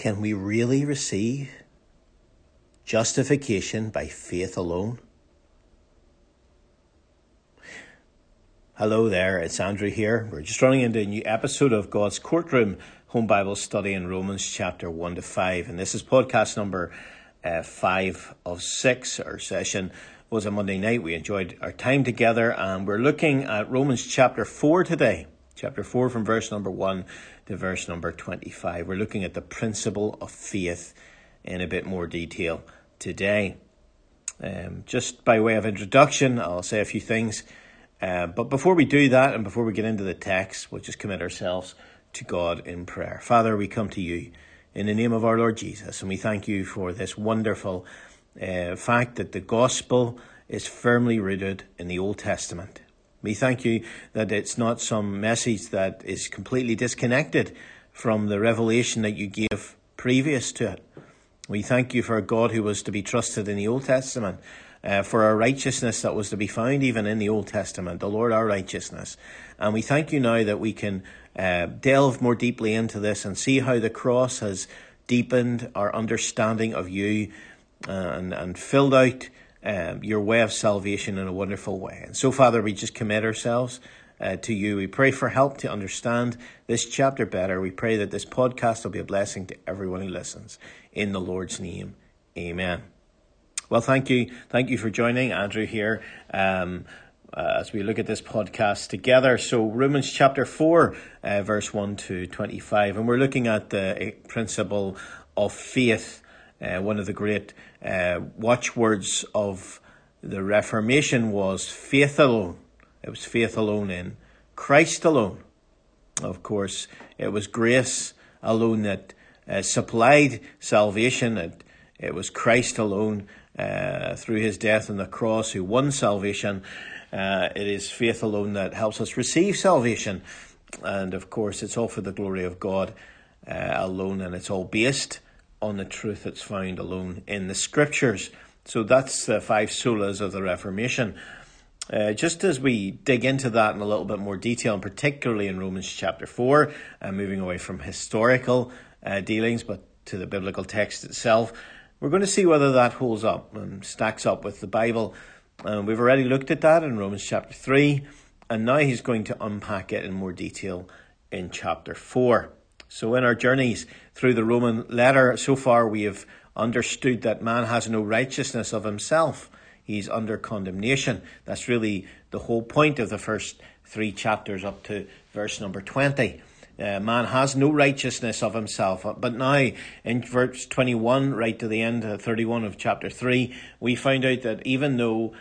Can we really receive justification by faith alone? Hello there, it's Andrew here. We're just running into a new episode of God's Courtroom Home Bible Study in Romans chapter 1 to 5. And this is podcast number uh, 5 of 6. Our session was a Monday night. We enjoyed our time together and we're looking at Romans chapter 4 today. Chapter 4 from verse number 1 to verse number 25. We're looking at the principle of faith in a bit more detail today. Um, just by way of introduction, I'll say a few things. Uh, but before we do that and before we get into the text, we'll just commit ourselves to God in prayer. Father, we come to you in the name of our Lord Jesus, and we thank you for this wonderful uh, fact that the gospel is firmly rooted in the Old Testament. We thank you that it's not some message that is completely disconnected from the revelation that you gave previous to it. We thank you for a God who was to be trusted in the Old Testament, uh, for our righteousness that was to be found even in the Old Testament, the Lord our righteousness. And we thank you now that we can uh, delve more deeply into this and see how the cross has deepened our understanding of you uh, and, and filled out um, your way of salvation in a wonderful way. And so, Father, we just commit ourselves uh, to you. We pray for help to understand this chapter better. We pray that this podcast will be a blessing to everyone who listens. In the Lord's name, amen. Well, thank you. Thank you for joining. Andrew here. Um, uh, as we look at this podcast together. So, Romans chapter 4, uh, verse 1 to 25. And we're looking at the principle of faith, uh, one of the great uh, watchwords of the Reformation was faith alone. It was faith alone in Christ alone. Of course, it was grace alone that uh, supplied salvation. It, it was Christ alone uh, through his death on the cross who won salvation. Uh, it is faith alone that helps us receive salvation. And of course, it's all for the glory of God uh, alone, and it's all based on the truth that's found alone in the scriptures. So that's the five solas of the Reformation. Uh, just as we dig into that in a little bit more detail, and particularly in Romans chapter 4, uh, moving away from historical uh, dealings but to the biblical text itself, we're going to see whether that holds up and stacks up with the Bible. Uh, we've already looked at that in Romans chapter 3, and now he's going to unpack it in more detail in chapter 4. So, in our journeys through the Roman letter, so far we have understood that man has no righteousness of himself. He's under condemnation. That's really the whole point of the first three chapters up to verse number 20. Uh, man has no righteousness of himself. But now, in verse 21, right to the end, uh, 31 of chapter 3, we find out that even though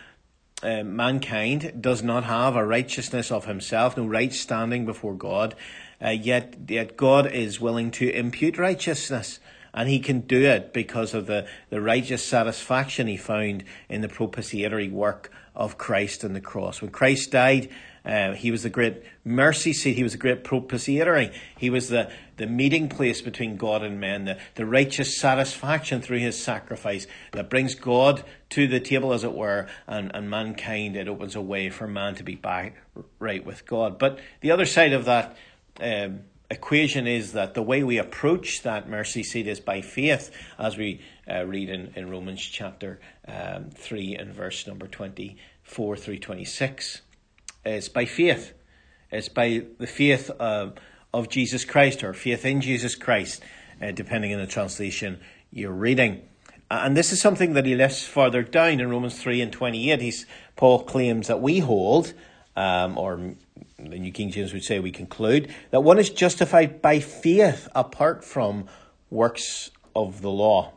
uh, mankind does not have a righteousness of himself, no right standing before God, uh, yet, yet God is willing to impute righteousness. And he can do it because of the, the righteous satisfaction he found in the propitiatory work of Christ on the cross. When Christ died, uh, he was the great mercy seat. He was the great propitiatory. He was the, the meeting place between God and men, the, the righteous satisfaction through his sacrifice that brings God to the table, as it were, and, and mankind. It opens a way for man to be back right with God. But the other side of that um, equation is that the way we approach that mercy seat is by faith, as we uh, read in, in Romans chapter um, 3 and verse number 24 through 26. It's by faith. It's by the faith uh, of Jesus Christ or faith in Jesus Christ, uh, depending on the translation you're reading. And this is something that he lifts further down in Romans 3 and 28. He's, Paul claims that we hold, um, or the New King James would say we conclude, that one is justified by faith apart from works of the law.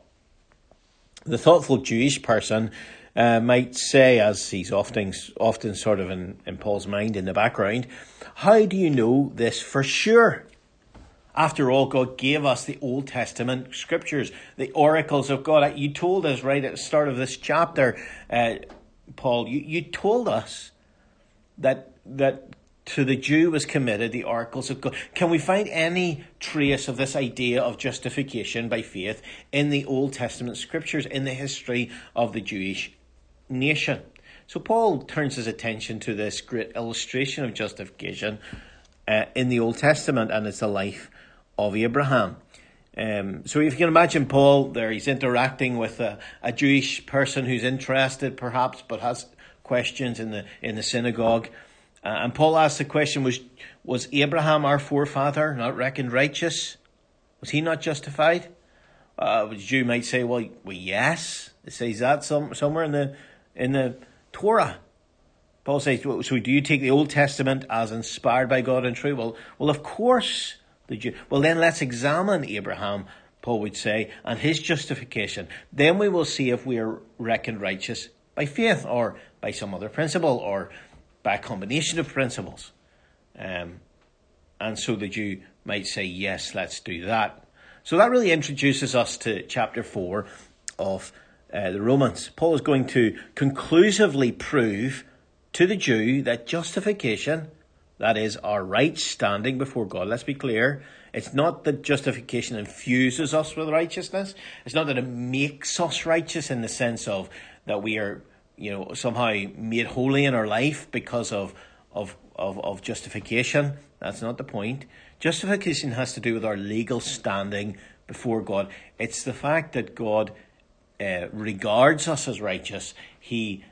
The thoughtful Jewish person uh, might say, as he's often, often sort of in, in Paul's mind in the background, how do you know this for sure? After all, God gave us the Old Testament scriptures, the oracles of God. You told us right at the start of this chapter, uh, Paul, you, you told us that that to the Jew was committed the oracles of God. Can we find any trace of this idea of justification by faith in the Old Testament scriptures, in the history of the Jewish nation? So Paul turns his attention to this great illustration of justification uh, in the Old Testament, and it's the life of Abraham. Um, so if you can imagine Paul there, he's interacting with a, a Jewish person who's interested, perhaps, but has questions in the in the synagogue. Uh, and Paul asked the question: Was was Abraham our forefather not reckoned righteous? Was he not justified? Uh, the Jew might say, "Well, well, yes." It says that some, somewhere in the in the Torah. Paul says, "So do you take the Old Testament as inspired by God and true?" Well, well, of course the Jew. Well, then let's examine Abraham, Paul would say, and his justification. Then we will see if we are reckoned righteous by faith or by some other principle or by a combination of principles. Um, and so the Jew might say, yes, let's do that. So that really introduces us to chapter 4 of uh, the Romans. Paul is going to conclusively prove to the Jew that justification that is our right standing before God. Let's be clear. It's not that justification infuses us with righteousness. It's not that it makes us righteous in the sense of that we are, you know, somehow made holy in our life because of, of, of, of justification. That's not the point. Justification has to do with our legal standing before God. It's the fact that God uh, regards us as righteous, he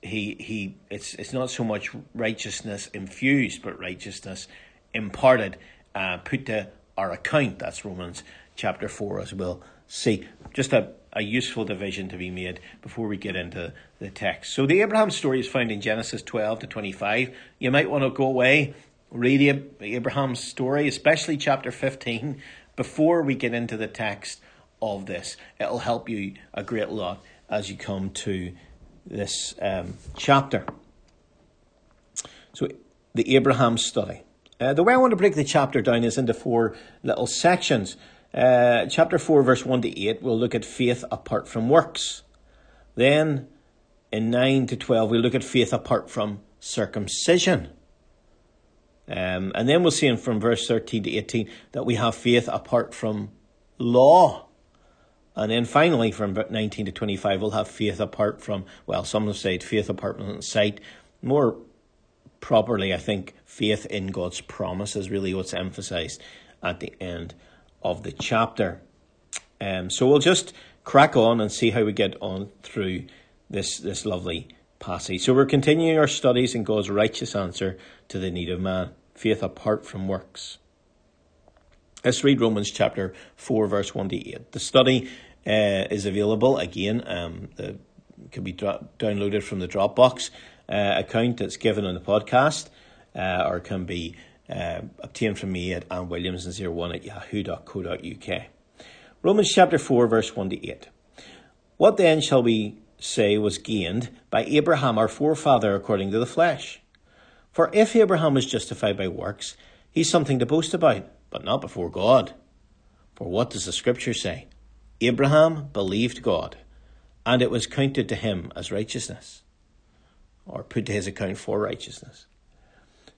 he he. It's it's not so much righteousness infused, but righteousness imparted, uh, put to our account. That's Romans chapter four, as we'll see. Just a a useful division to be made before we get into the text. So the Abraham story is found in Genesis 12 to 25. You might want to go away, read Abraham's story, especially chapter 15, before we get into the text of this. It'll help you a great lot as you come to this um, chapter. So, the Abraham study. Uh, the way I want to break the chapter down is into four little sections. Uh, chapter 4, verse 1 to 8, we'll look at faith apart from works. Then, in 9 to 12, we'll look at faith apart from circumcision. Um, and then we'll see in from verse 13 to 18 that we have faith apart from law. And then finally, from 19 to 25, we'll have faith apart from, well, some have said faith apart from sight. More properly, I think faith in God's promise is really what's emphasized at the end of the chapter. Um, so we'll just crack on and see how we get on through this, this lovely passage. So we're continuing our studies in God's righteous answer to the need of man, faith apart from works. Let's read Romans chapter 4, verse 1 to 8. The study uh, is available again. Um, the, can be downloaded from the Dropbox uh, account that's given on the podcast, uh, or can be uh, obtained from me at annwilliamson01 at yahoo.co.uk. Romans chapter 4, verse 1 to 8. What then shall we say was gained by Abraham our forefather according to the flesh? For if Abraham was justified by works, he's something to boast about but not before God. For what does the Scripture say? Abraham believed God, and it was counted to him as righteousness, or put to his account for righteousness.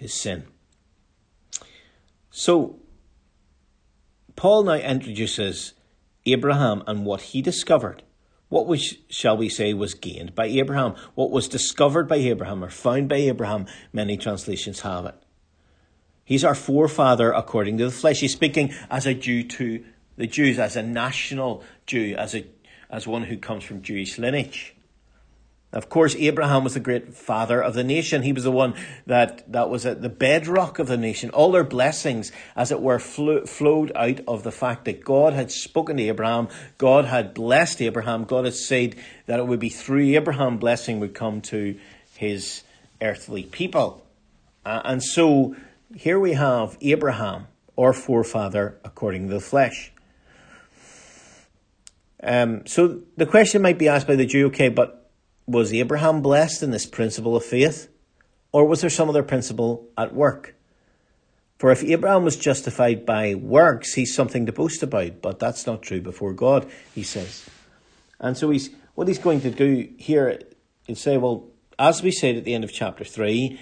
his sin. So, Paul now introduces Abraham and what he discovered. What was, shall we say, was gained by Abraham? What was discovered by Abraham or found by Abraham? Many translations have it. He's our forefather according to the flesh. He's speaking as a Jew to the Jews, as a national Jew, as a as one who comes from Jewish lineage. Of course, Abraham was the great father of the nation. He was the one that, that was at the bedrock of the nation. All their blessings, as it were, flew, flowed out of the fact that God had spoken to Abraham. God had blessed Abraham. God had said that it would be through Abraham blessing would come to his earthly people. Uh, and so here we have Abraham, our forefather according to the flesh. Um, so the question might be asked by the Jew, okay, but was Abraham blessed in this principle of faith? Or was there some other principle at work? For if Abraham was justified by works, he's something to boast about, but that's not true before God, he says. And so he's what he's going to do here is say, well, as we said at the end of chapter 3,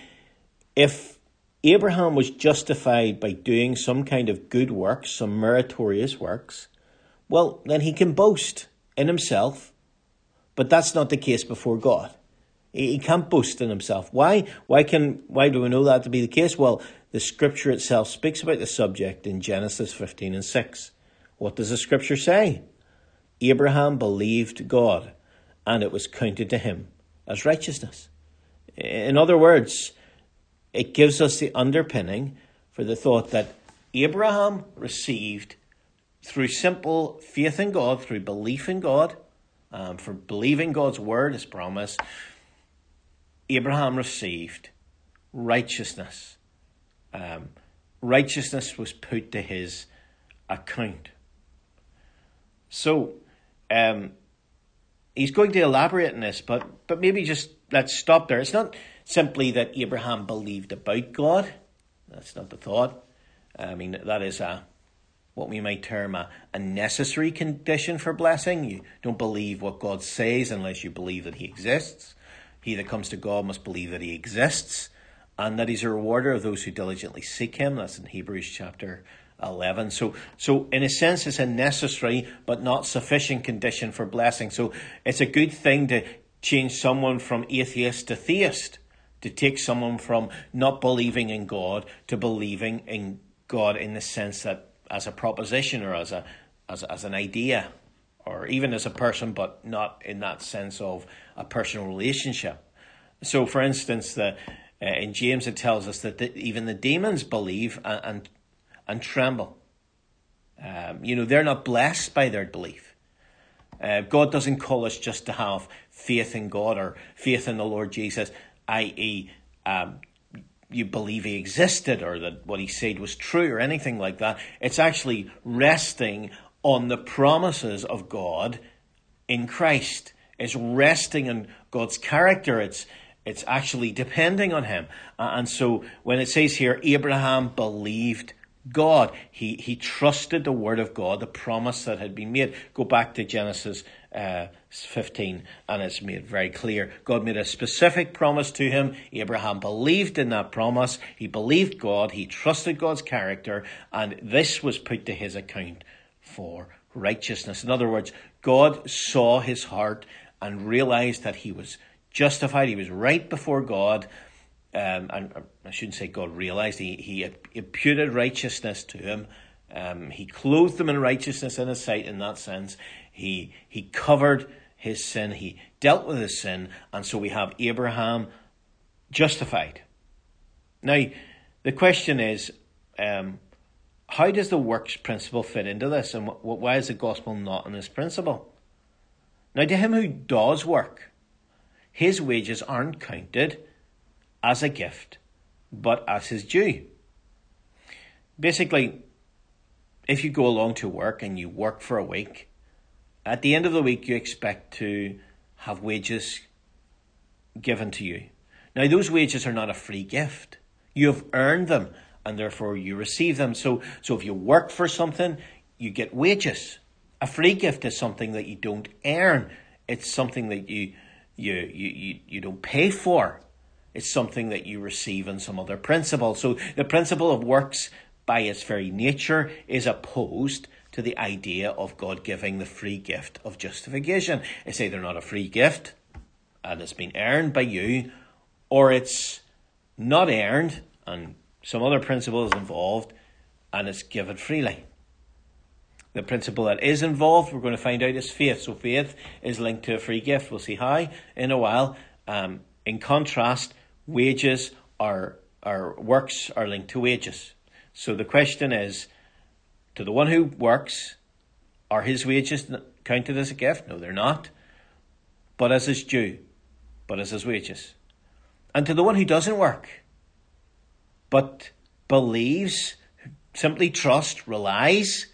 if Abraham was justified by doing some kind of good works, some meritorious works, well, then he can boast in himself, but that's not the case before God. He can't boast in himself. Why? Why can? Why do we know that to be the case? Well, the scripture itself speaks about the subject in Genesis 15 and 6. What does the scripture say? Abraham believed God, and it was counted to him as righteousness. In other words, it gives us the underpinning for the thought that Abraham received through simple faith in God, through belief in God, um, for believing God's word, his promise, Abraham received righteousness um, righteousness was put to his account. So, um, he's going to elaborate on this, but, but maybe just let's stop there. It's not simply that Abraham believed about God. That's not the thought. I mean, that is a, what we might term a, a necessary condition for blessing. You don't believe what God says unless you believe that He exists. He that comes to God must believe that He exists and that he's a rewarder of those who diligently seek him. That's in Hebrews chapter 11. So, so in a sense, it's a necessary but not sufficient condition for blessing. So it's a good thing to change someone from atheist to theist, to take someone from not believing in God to believing in God in the sense that as a proposition or as a as, as an idea or even as a person, but not in that sense of a personal relationship. So, for instance, the uh, in James, it tells us that the, even the demons believe and, and, and tremble. Um, you know, they're not blessed by their belief. Uh, God doesn't call us just to have faith in God or faith in the Lord Jesus, i.e., um, you believe he existed or that what he said was true or anything like that. It's actually resting on the promises of God in Christ. It's resting on God's character. It's it's actually depending on him. And so when it says here, Abraham believed God, he, he trusted the word of God, the promise that had been made. Go back to Genesis uh, 15, and it's made very clear. God made a specific promise to him. Abraham believed in that promise. He believed God. He trusted God's character, and this was put to his account for righteousness. In other words, God saw his heart and realized that he was justified. He was right before God. Um, and uh, I shouldn't say God realized, he, he imputed righteousness to him. Um, he clothed him in righteousness in his sight in that sense. He, he covered his sin. He dealt with his sin. And so we have Abraham justified. Now, the question is, um, how does the works principle fit into this? And why is the gospel not in this principle? Now, to him who does work, his wages aren't counted as a gift, but as his due. Basically, if you go along to work and you work for a week, at the end of the week you expect to have wages given to you. Now, those wages are not a free gift. You have earned them and therefore you receive them. So, so if you work for something, you get wages. A free gift is something that you don't earn. It's something that you you, you, you, you don't pay for. It's something that you receive in some other principle. So the principle of works by its very nature is opposed to the idea of God giving the free gift of justification. It's either not a free gift and it's been earned by you, or it's not earned and some other principle is involved and it's given freely. The principle that is involved, we're going to find out, is faith. So faith is linked to a free gift. We'll see how in a while. Um, in contrast, wages are, are works are linked to wages. So the question is, to the one who works, are his wages counted as a gift? No, they're not. But as his due, but as his wages. And to the one who doesn't work, but believes, simply trusts, relies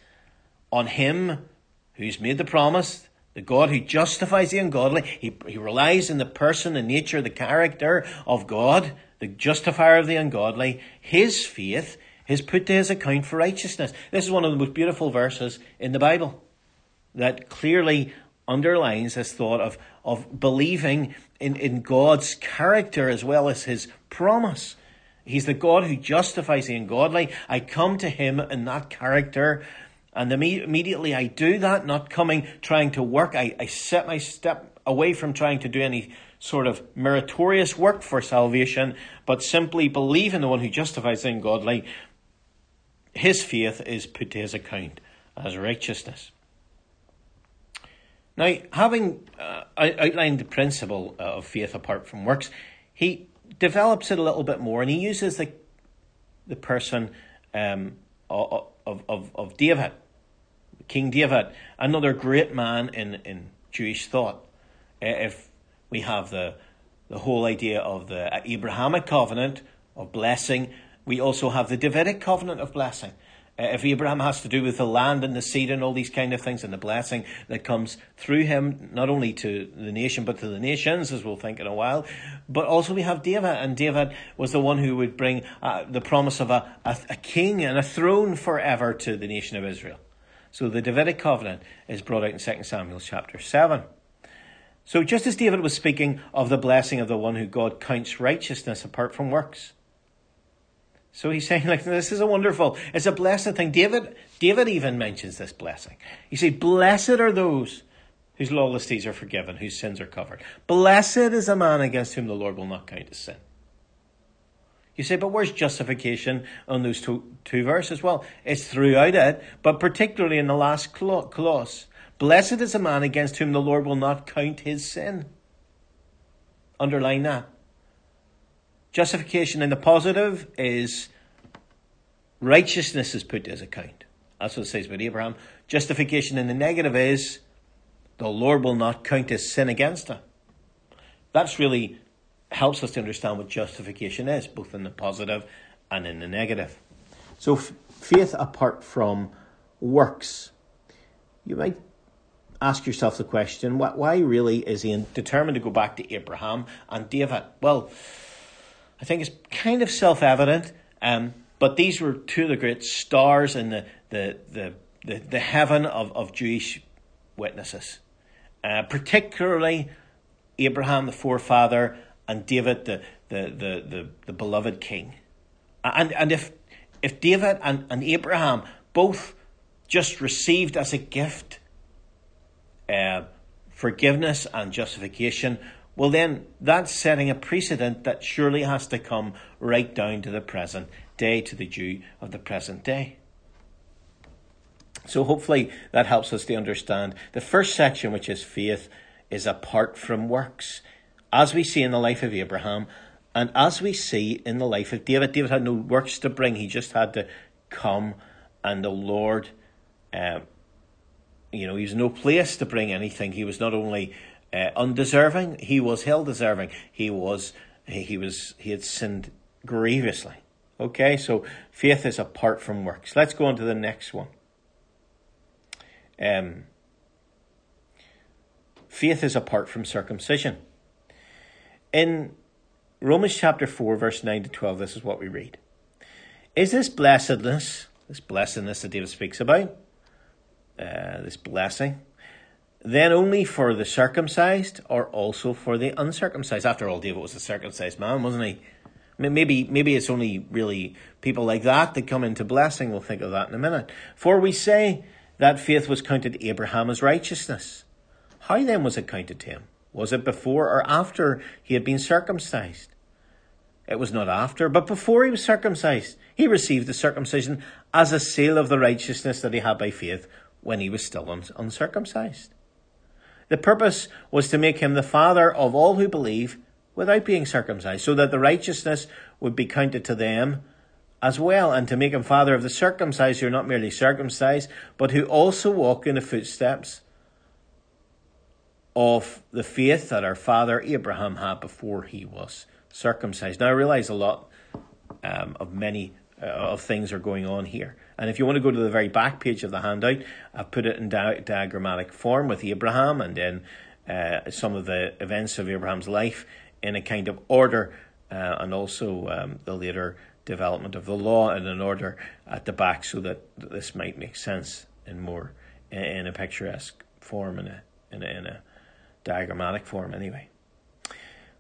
on him who's made the promise, the God who justifies the ungodly. He, he relies on the person, the nature, the character of God, the justifier of the ungodly. His faith is put to his account for righteousness. This is one of the most beautiful verses in the Bible that clearly underlines this thought of, of believing in, in God's character as well as his promise. He's the God who justifies the ungodly. I come to him in that character, and immediately I do that, not coming trying to work. I, I set my step away from trying to do any sort of meritorious work for salvation, but simply believe in the one who justifies the ungodly. His faith is put to his account as righteousness. Now, having uh, outlined the principle of faith apart from works, he develops it a little bit more and he uses the, the person um, of, of, of David, King David, another great man in, in Jewish thought. Uh, if we have the, the whole idea of the Abrahamic covenant of blessing, we also have the Davidic covenant of blessing. Uh, if Abraham has to do with the land and the seed and all these kind of things and the blessing that comes through him, not only to the nation but to the nations, as we'll think in a while, but also we have David, and David was the one who would bring uh, the promise of a, a, a king and a throne forever to the nation of Israel. So the Davidic covenant is brought out in 2 Samuel chapter 7. So just as David was speaking of the blessing of the one who God counts righteousness apart from works, so he's saying, like, this is a wonderful, it's a blessed thing. David, David even mentions this blessing. He said, Blessed are those whose lawless deeds are forgiven, whose sins are covered. Blessed is a man against whom the Lord will not count his sin. You say, but where's justification on those two, two verses? Well, it's throughout it, but particularly in the last clause. Blessed is a man against whom the Lord will not count his sin. Underline that. Justification in the positive is righteousness is put to his account. That's what it says about Abraham. Justification in the negative is the Lord will not count his sin against him. That's really helps us to understand what justification is, both in the positive and in the negative. So, f- faith apart from works. You might ask yourself the question why really is he determined to go back to Abraham and David? Well, I think it's kind of self evident. Um, but these were two of the great stars in the, the, the, the, the heaven of, of Jewish witnesses, uh, particularly Abraham, the forefather, and David, the, the, the, the, the beloved king. And, and if, if David and, and Abraham both just received as a gift uh, forgiveness and justification well, then that's setting a precedent that surely has to come right down to the present day, to the Jew of the present day. So, hopefully, that helps us to understand. The first section, which is faith, is apart from works. As we see in the life of Abraham, and as we see in the life of David, David had no works to bring, he just had to come, and the Lord, um, you know, he was no place to bring anything. He was not only uh, undeserving. He was hell deserving. He was he was he had sinned grievously. Okay, so faith is apart from works. Let's go on to the next one. Um, faith is apart from circumcision. In Romans chapter 4, verse 9 to 12, this is what we read. Is this blessedness, this blessedness that David speaks about, uh, this blessing, then only for the circumcised or also for the uncircumcised. After all, David was a circumcised man, wasn't he? Maybe, maybe it's only really people like that that come into blessing. We'll think of that in a minute. For we say that faith was counted Abraham as righteousness. How then was it counted to him? Was it before or after he had been circumcised? It was not after, but before he was circumcised. He received the circumcision as a seal of the righteousness that he had by faith when he was still uncircumcised. The purpose was to make him the father of all who believe without being circumcised, so that the righteousness would be counted to them as well, and to make him father of the circumcised who are not merely circumcised, but who also walk in the footsteps of the faith that our father Abraham had before he was circumcised. Now, I realize a lot um, of many uh, of things are going on here. And if you want to go to the very back page of the handout, I've put it in di- diagrammatic form with Abraham and then uh, some of the events of Abraham's life in a kind of order, uh, and also um, the later development of the law in an order at the back so that this might make sense in more in a picturesque form in a in a, in a diagrammatic form anyway.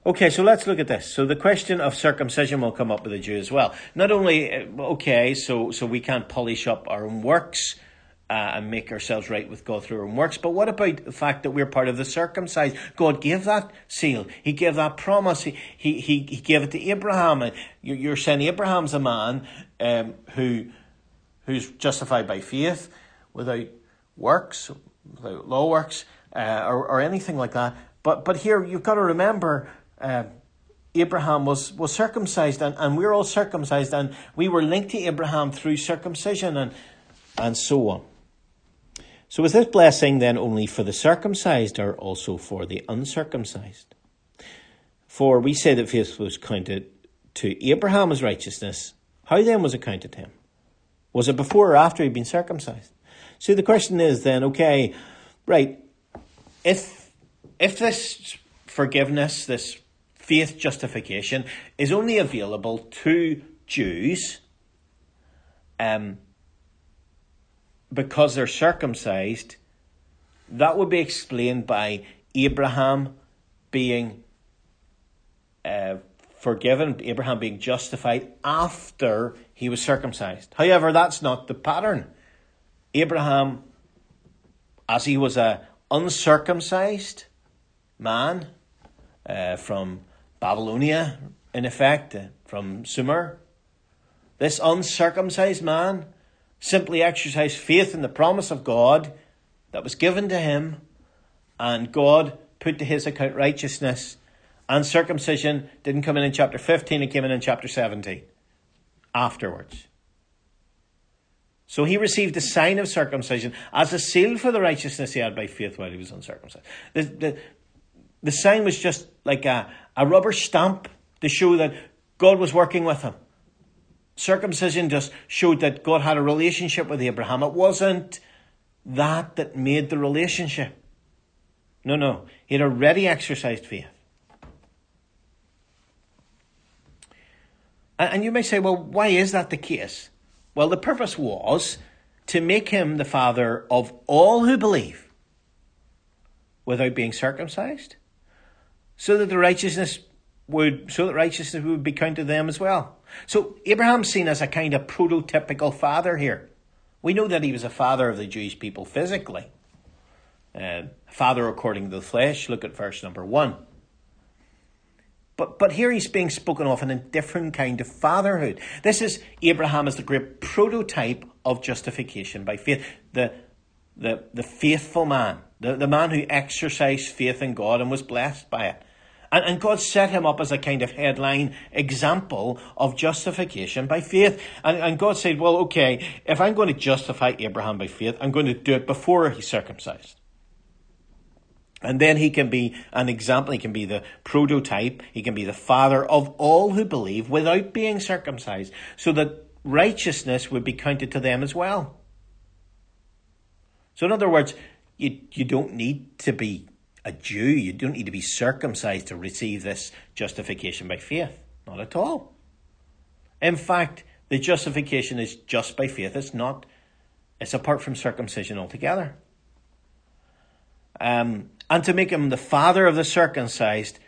Okay, so let's look at this. So the question of circumcision will come up with the Jew as well. Not only uh, okay, so so we can't polish up our own works uh, and make ourselves right with God through our own works. But what about the fact that we're part of the circumcised? God gave that seal. He gave that promise. He, he, he, he gave it to Abraham. You're saying Abraham's a man um, who, who's justified by faith without works, without law works, uh, or, or anything like that. But, but here you've got to remember uh, Abraham was, was circumcised and, and we're all circumcised and we were linked to Abraham through circumcision and, and so on. So is this blessing then only for the circumcised or also for the uncircumcised? For we say that faith was counted to Abraham as righteousness. How then was it counted to him? Was it before or after he'd been circumcised? So the question is then, okay, right, if if this forgiveness, this faith justification is only available to Jews, um, because they're circumcised, that would be explained by Abraham being uh, forgiven, Abraham being justified after he was circumcised. However, that's not the pattern. Abraham, as he was a uncircumcised man uh, from Babylonia, in effect, from Sumer, this uncircumcised man simply exercised faith in the promise of God that was given to him, and God put to his account righteousness. And circumcision didn't come in in chapter 15, it came in in chapter 17 afterwards. So he received the sign of circumcision as a seal for the righteousness he had by faith while he was uncircumcised. The, the, the sign was just like a, a rubber stamp to show that God was working with him. Circumcision just showed that God had a relationship with Abraham. It wasn't that that made the relationship. No, no. He had already exercised faith. And you may say, well, why is that the case? Well, the purpose was to make him the father of all who believe without being circumcised, so that the righteousness would so that righteousness would be counted them as well. So Abraham's seen as a kind of prototypical father here. We know that he was a father of the Jewish people physically. Uh, father according to the flesh, look at verse number one. But, but here he's being spoken of in a different kind of fatherhood. This is Abraham as the great prototype of justification by faith. The, the, the faithful man, the, the man who exercised faith in God and was blessed by it. And, and God set him up as a kind of headline example of justification by faith. And, and God said, well, okay, if I'm going to justify Abraham by faith, I'm going to do it before he's circumcised. And then he can be an example, he can be the prototype, he can be the father of all who believe without being circumcised, so that righteousness would be counted to them as well. So, in other words, you, you don't need to be a Jew. You don't need to be circumcised to receive this justification by faith. Not at all. In fact, the justification is just by faith. It's not, it's apart from circumcision altogether. Um, and to make him the father of the circumcised,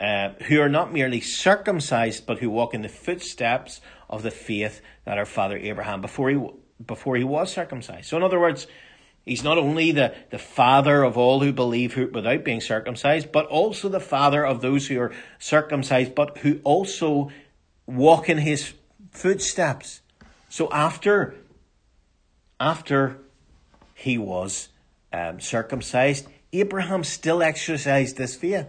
uh, who are not merely circumcised, but who walk in the footsteps of the faith that our father Abraham before he before he was circumcised. So, in other words, He's not only the, the father of all who believe who, without being circumcised, but also the father of those who are circumcised, but who also walk in his footsteps. So after, after he was um, circumcised, Abraham still exercised this faith.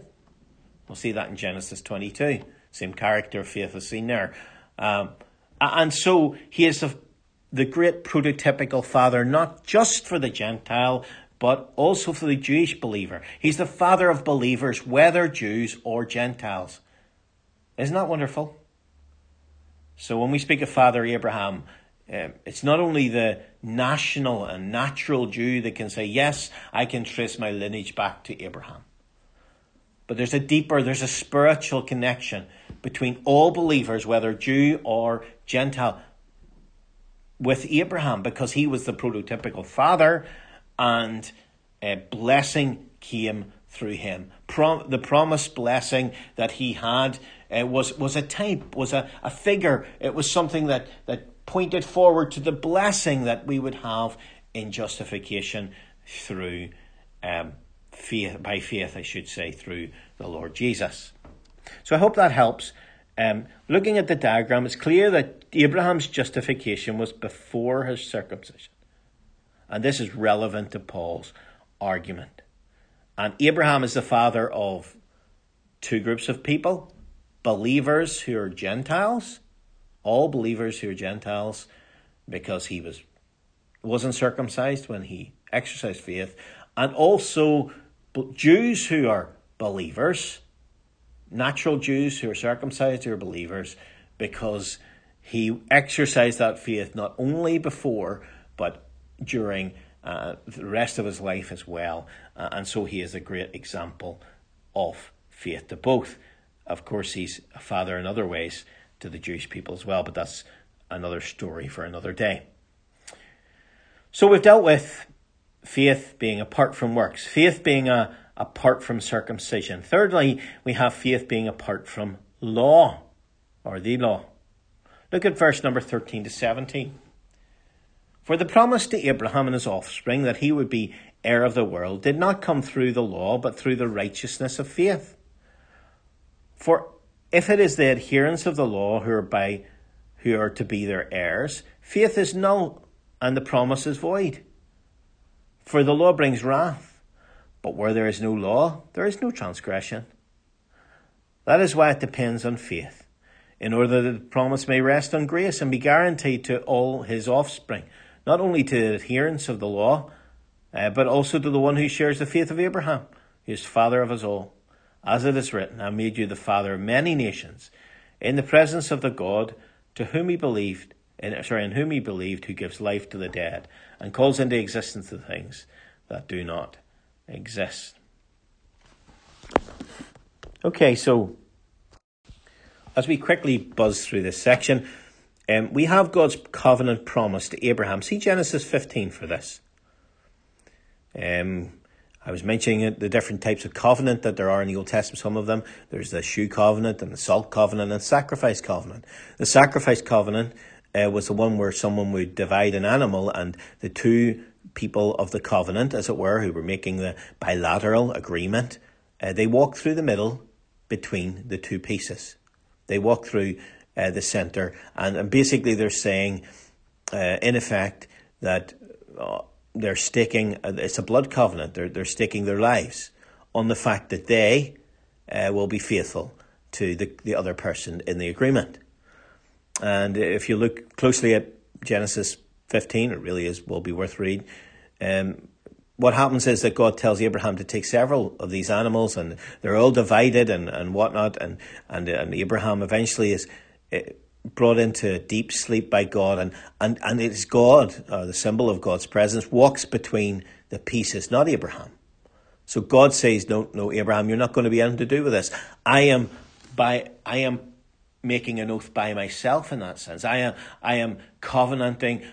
We'll see that in Genesis 22. Same character of faith is seen there. Um, and so he is the the great prototypical father, not just for the Gentile, but also for the Jewish believer. He's the father of believers, whether Jews or Gentiles. Isn't that wonderful? So when we speak of Father Abraham, um, it's not only the national and natural Jew that can say, Yes, I can trace my lineage back to Abraham. But there's a deeper, there's a spiritual connection between all believers, whether Jew or Gentile, with Abraham because he was the prototypical father and a blessing came through him. Prom- the promised blessing that he had uh, was, was a type, was a, a figure. It was something that, that pointed forward to the blessing that we would have in justification through um, faith, by faith, I should say, through the Lord Jesus. So I hope that helps. Um, looking at the diagram, it's clear that Abraham's justification was before his circumcision. And this is relevant to Paul's argument. And Abraham is the father of two groups of people believers who are Gentiles, all believers who are Gentiles, because he was wasn't circumcised when he exercised faith, and also Jews who are believers, natural Jews who are circumcised who are believers, because he exercised that faith not only before but during uh, the rest of his life as well. Uh, and so he is a great example of faith to both. Of course, he's a father in other ways to the Jewish people as well, but that's another story for another day. So we've dealt with faith being apart from works, faith being a, apart from circumcision. Thirdly, we have faith being apart from law or the law. Look at verse number 13 to 17. For the promise to Abraham and his offspring that he would be heir of the world did not come through the law, but through the righteousness of faith. For if it is the adherents of the law who are by who are to be their heirs, faith is null and the promise is void. For the law brings wrath, but where there is no law, there is no transgression. That is why it depends on faith, in order that the promise may rest on grace and be guaranteed to all his offspring not only to the adherents of the law, uh, but also to the one who shares the faith of Abraham, who is father of us all. As it is written, I made you the father of many nations, in the presence of the God to whom he believed, in, sorry, in whom he believed, who gives life to the dead, and calls into existence the things that do not exist. Okay, so as we quickly buzz through this section, um, we have God's covenant promise to Abraham. See Genesis 15 for this. Um, I was mentioning the different types of covenant that there are in the Old Testament, some of them. There's the shoe covenant and the salt covenant and sacrifice covenant. The sacrifice covenant uh, was the one where someone would divide an animal and the two people of the covenant, as it were, who were making the bilateral agreement, uh, they walked through the middle between the two pieces. They walk through uh, the centre. And, and, basically, they're saying, uh, in effect, that uh, they're staking, uh, it's a blood covenant, they're, they're staking their lives on the fact that they uh, will be faithful to the, the other person in the agreement. And if you look closely at Genesis 15, it really is will be worth reading. Um, what happens is that God tells Abraham to take several of these animals, and they're all divided and, and whatnot, and, and and Abraham eventually is Eh, brought into deep sleep by God, and, and, and it is God, uh, the symbol of God's presence, walks between the pieces, not Abraham. So God says, No, no, Abraham, you're not going to be anything to do with this. I am by I am making an oath by myself in that sense. I am I am covenanting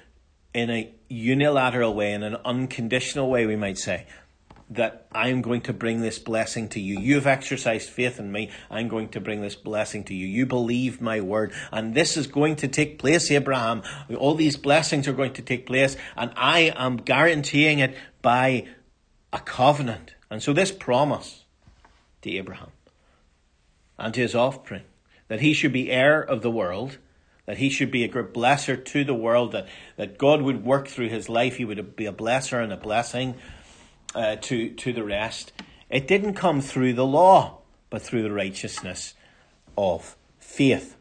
in a unilateral way, in an unconditional way, we might say, that I'm going to bring this blessing to you. You've exercised faith in me. I'm going to bring this blessing to you. You believe my word. And this is going to take place, Abraham. All these blessings are going to take place. And I am guaranteeing it by a covenant. And so this promise to Abraham and to his offspring that he should be heir of the world that he should be a great blesser to the world, that, that God would work through his life, he would be a blesser and a blessing uh, to, to the rest. It didn't come through the law, but through the righteousness of faith.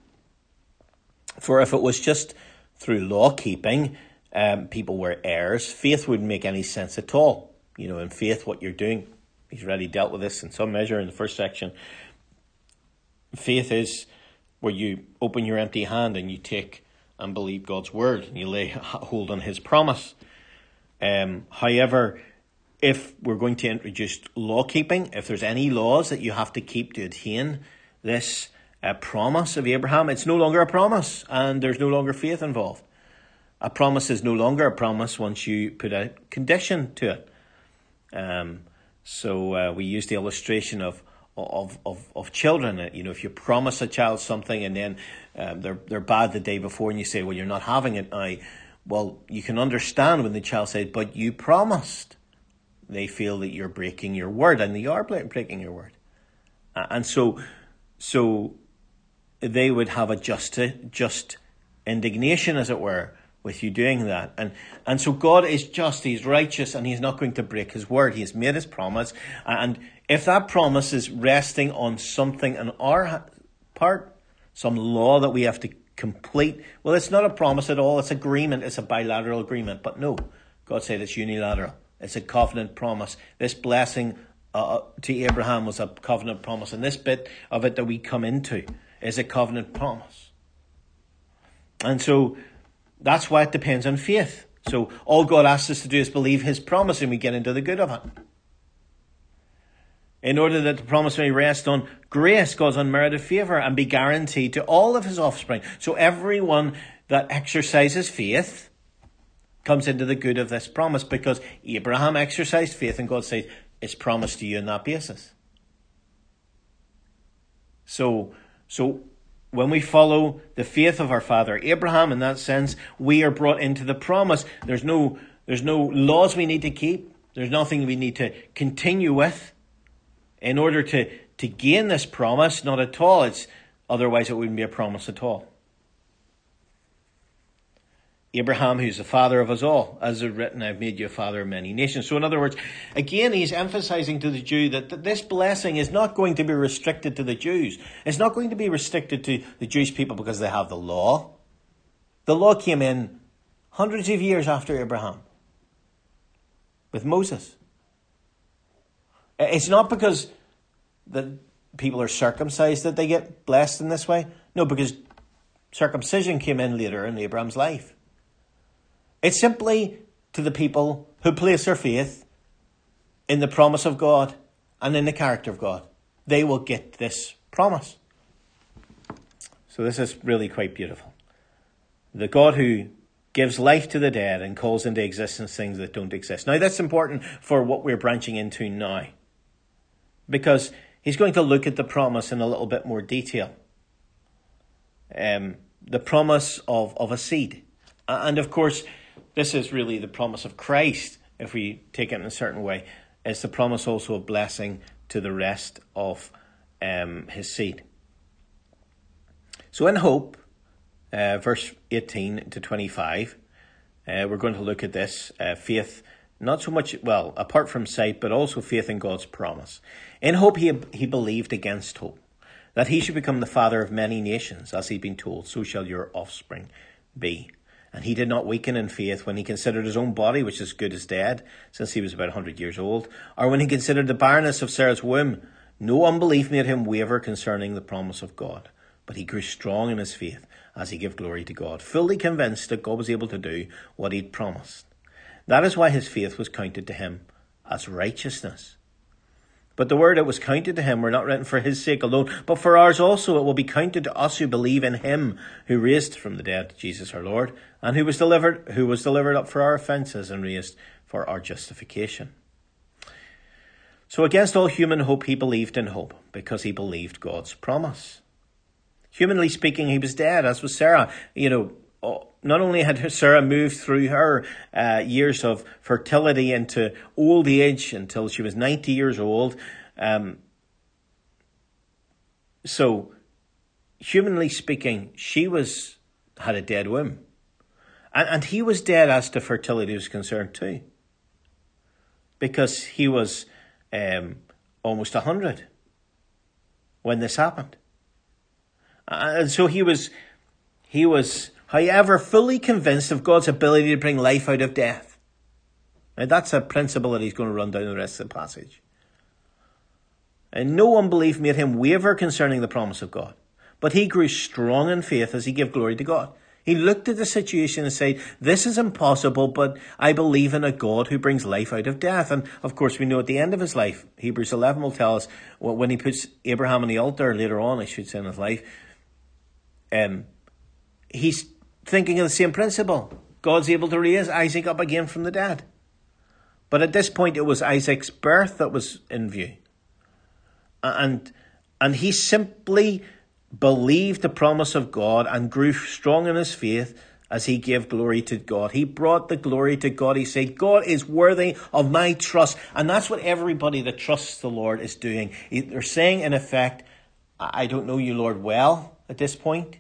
For if it was just through law keeping, um, people were heirs, faith wouldn't make any sense at all. You know, in faith, what you're doing, he's already dealt with this in some measure in the first section. Faith is where you open your empty hand and you take and believe God's word and you lay hold on his promise. Um, however, if we're going to introduce law keeping, if there's any laws that you have to keep to attain this uh, promise of Abraham, it's no longer a promise, and there's no longer faith involved. A promise is no longer a promise once you put a condition to it. Um, so uh, we use the illustration of of, of, of children. You know, if you promise a child something and then um, they're they're bad the day before, and you say, "Well, you're not having it now," well, you can understand when the child says, "But you promised." They feel that you're breaking your word, and they are breaking your word, and so so they would have a just just indignation, as it were, with you doing that. And and so God is just, He's righteous, and He's not going to break His word. He has made His promise, and if that promise is resting on something on our part, some law that we have to complete, well, it's not a promise at all. It's agreement. It's a bilateral agreement. But no, God said it's unilateral. It's a covenant promise. This blessing uh, to Abraham was a covenant promise, and this bit of it that we come into is a covenant promise. And so that's why it depends on faith. So all God asks us to do is believe His promise, and we get into the good of it in order that the promise may rest on grace, God's unmerited favour, and be guaranteed to all of his offspring. So everyone that exercises faith comes into the good of this promise because Abraham exercised faith and God says it's promised to you on that basis. So, so when we follow the faith of our father Abraham in that sense, we are brought into the promise. There's no, there's no laws we need to keep. There's nothing we need to continue with in order to, to gain this promise? Not at all. It's otherwise it wouldn't be a promise at all. Abraham, who's the father of us all, as is written, I've made you a father of many nations. So, in other words, again, he's emphasizing to the Jew that, that this blessing is not going to be restricted to the Jews. It's not going to be restricted to the Jewish people because they have the law. The law came in hundreds of years after Abraham with Moses. It's not because the people are circumcised that they get blessed in this way. No, because circumcision came in later in Abraham's life. It's simply to the people who place their faith in the promise of God and in the character of God. They will get this promise. So, this is really quite beautiful. The God who gives life to the dead and calls into existence things that don't exist. Now, that's important for what we're branching into now because he's going to look at the promise in a little bit more detail. Um, the promise of, of a seed. And of course, this is really the promise of Christ, if we take it in a certain way. It's the promise also of blessing to the rest of um, his seed. So, in hope, uh, verse 18 to 25, uh, we're going to look at this uh, faith not so much, well, apart from sight, but also faith in God's promise. In hope, he, he believed against hope, that he should become the father of many nations, as he'd been told, so shall your offspring be. And he did not weaken in faith when he considered his own body, which is good as dead, since he was about a hundred years old, or when he considered the barrenness of Sarah's womb. No unbelief made him waver concerning the promise of God, but he grew strong in his faith as he gave glory to God, fully convinced that God was able to do what he'd promised. That is why his faith was counted to him as righteousness. But the word that was counted to him were not written for his sake alone, but for ours also it will be counted to us who believe in him who raised from the dead Jesus our Lord, and who was delivered who was delivered up for our offences and raised for our justification. So against all human hope he believed in hope, because he believed God's promise. Humanly speaking, he was dead, as was Sarah. You know, not only had Sarah moved through her uh, years of fertility into old age until she was 90 years old, um, so humanly speaking, she was had a dead womb. And, and he was dead as to fertility was concerned too. Because he was um, almost 100 when this happened. And so he was, he was however, fully convinced of God's ability to bring life out of death. Now, that's a principle that he's going to run down the rest of the passage. And no unbelief made him waver concerning the promise of God, but he grew strong in faith as he gave glory to God. He looked at the situation and said, This is impossible, but I believe in a God who brings life out of death. And of course, we know at the end of his life, Hebrews 11 will tell us when he puts Abraham on the altar later on, I should say, in his life, um, he's thinking of the same principle. God's able to raise Isaac up again from the dead. But at this point, it was Isaac's birth that was in view. And, and he simply believed the promise of God and grew strong in his faith as he gave glory to God. He brought the glory to God. He said, God is worthy of my trust. And that's what everybody that trusts the Lord is doing. They're saying, in effect, I don't know you, Lord, well at this point,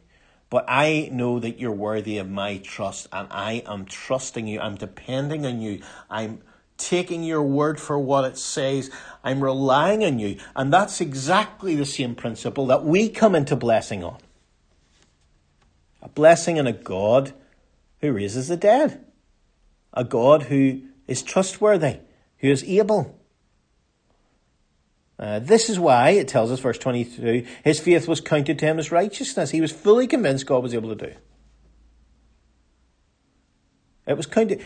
but I know that you're worthy of my trust, and I am trusting you. I'm depending on you. I'm taking your word for what it says. I'm relying on you. And that's exactly the same principle that we come into blessing on. A blessing in a God who raises the dead. A God who is trustworthy, who is able. Uh, this is why, it tells us, verse 22, his faith was counted to him as righteousness. He was fully convinced God was able to do. It was counted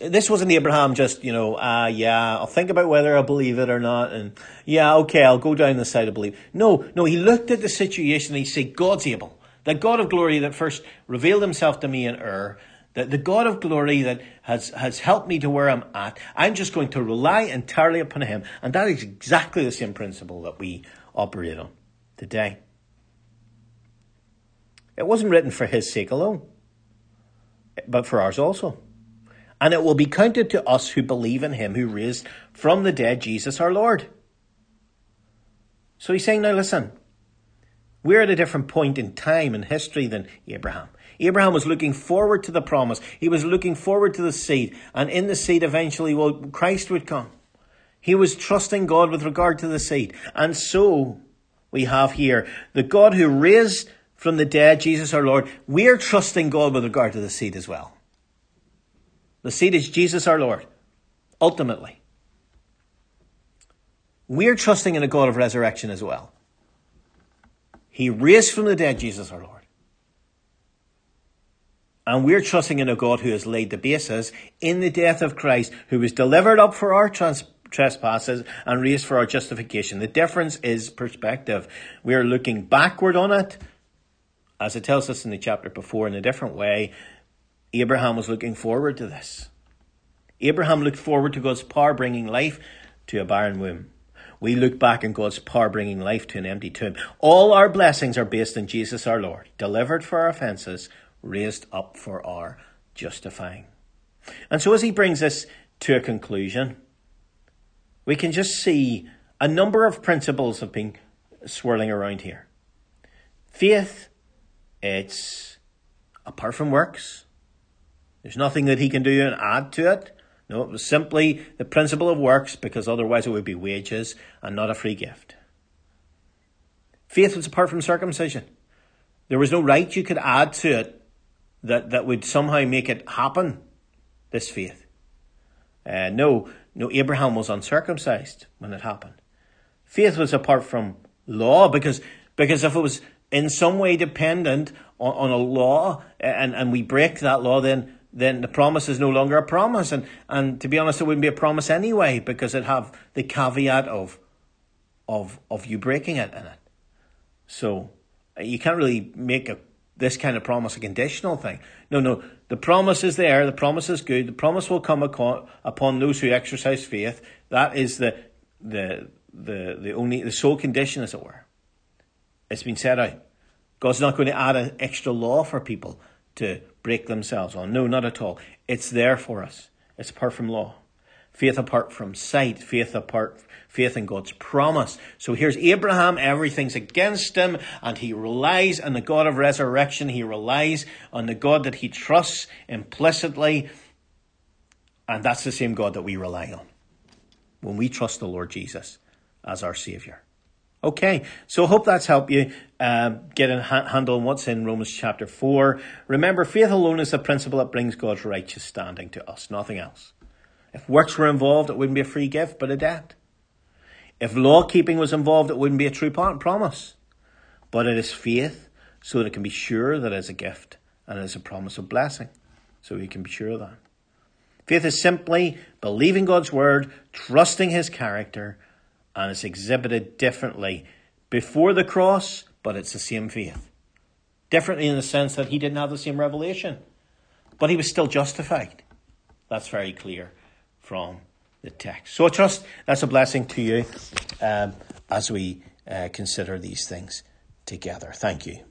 this wasn't Abraham just, you know, ah, uh, yeah, I'll think about whether I believe it or not, and yeah, okay, I'll go down the side of belief. No, no, he looked at the situation and he said, God's able. The God of glory that first revealed himself to me in Ur, that the God of glory that has, has helped me to where I'm at, I'm just going to rely entirely upon him. And that is exactly the same principle that we operate on today. It wasn't written for his sake alone, but for ours also and it will be counted to us who believe in him who raised from the dead Jesus our Lord. So he's saying, now listen, we're at a different point in time and history than Abraham. Abraham was looking forward to the promise. He was looking forward to the seed. And in the seed, eventually, well, Christ would come. He was trusting God with regard to the seed. And so we have here the God who raised from the dead Jesus our Lord. We're trusting God with regard to the seed as well. The seed is Jesus our Lord, ultimately. We're trusting in a God of resurrection as well. He raised from the dead Jesus our Lord. And we're trusting in a God who has laid the basis in the death of Christ, who was delivered up for our trans- trespasses and raised for our justification. The difference is perspective. We are looking backward on it, as it tells us in the chapter before, in a different way. Abraham was looking forward to this. Abraham looked forward to God's power bringing life to a barren womb. We look back on God's power bringing life to an empty tomb. All our blessings are based in Jesus our Lord, delivered for our offences, raised up for our justifying. And so as he brings us to a conclusion, we can just see a number of principles have been swirling around here. Faith, it's apart from works, there's nothing that he can do and add to it. No, it was simply the principle of works because otherwise it would be wages and not a free gift. Faith was apart from circumcision. There was no rite you could add to it that, that would somehow make it happen, this faith. Uh, no, no, Abraham was uncircumcised when it happened. Faith was apart from law because, because if it was in some way dependent on, on a law and, and we break that law, then then the promise is no longer a promise. And, and to be honest, it wouldn't be a promise anyway because it'd have the caveat of, of, of you breaking it in it. So you can't really make a, this kind of promise a conditional thing. No, no. The promise is there. The promise is good. The promise will come upon those who exercise faith. That is the, the, the, the only, the sole condition, as it were. It's been set out. God's not going to add an extra law for people to break themselves on. No, not at all. It's there for us. It's apart from law. Faith apart from sight, faith apart, faith in God's promise. So here's Abraham, everything's against him, and he relies on the God of resurrection. He relies on the God that he trusts implicitly. And that's the same God that we rely on when we trust the Lord Jesus as our Savior. Okay, so I hope that's helped you uh, get a handle on what's in Romans chapter 4. Remember, faith alone is the principle that brings God's righteous standing to us, nothing else. If works were involved, it wouldn't be a free gift, but a debt. If law keeping was involved, it wouldn't be a true promise. But it is faith, so that it can be sure that it is a gift and it is a promise of blessing. So we can be sure of that. Faith is simply believing God's word, trusting his character, and it's exhibited differently before the cross, but it's the same faith. Differently in the sense that he didn't have the same revelation, but he was still justified. That's very clear from the text. So I trust that's a blessing to you um, as we uh, consider these things together. Thank you.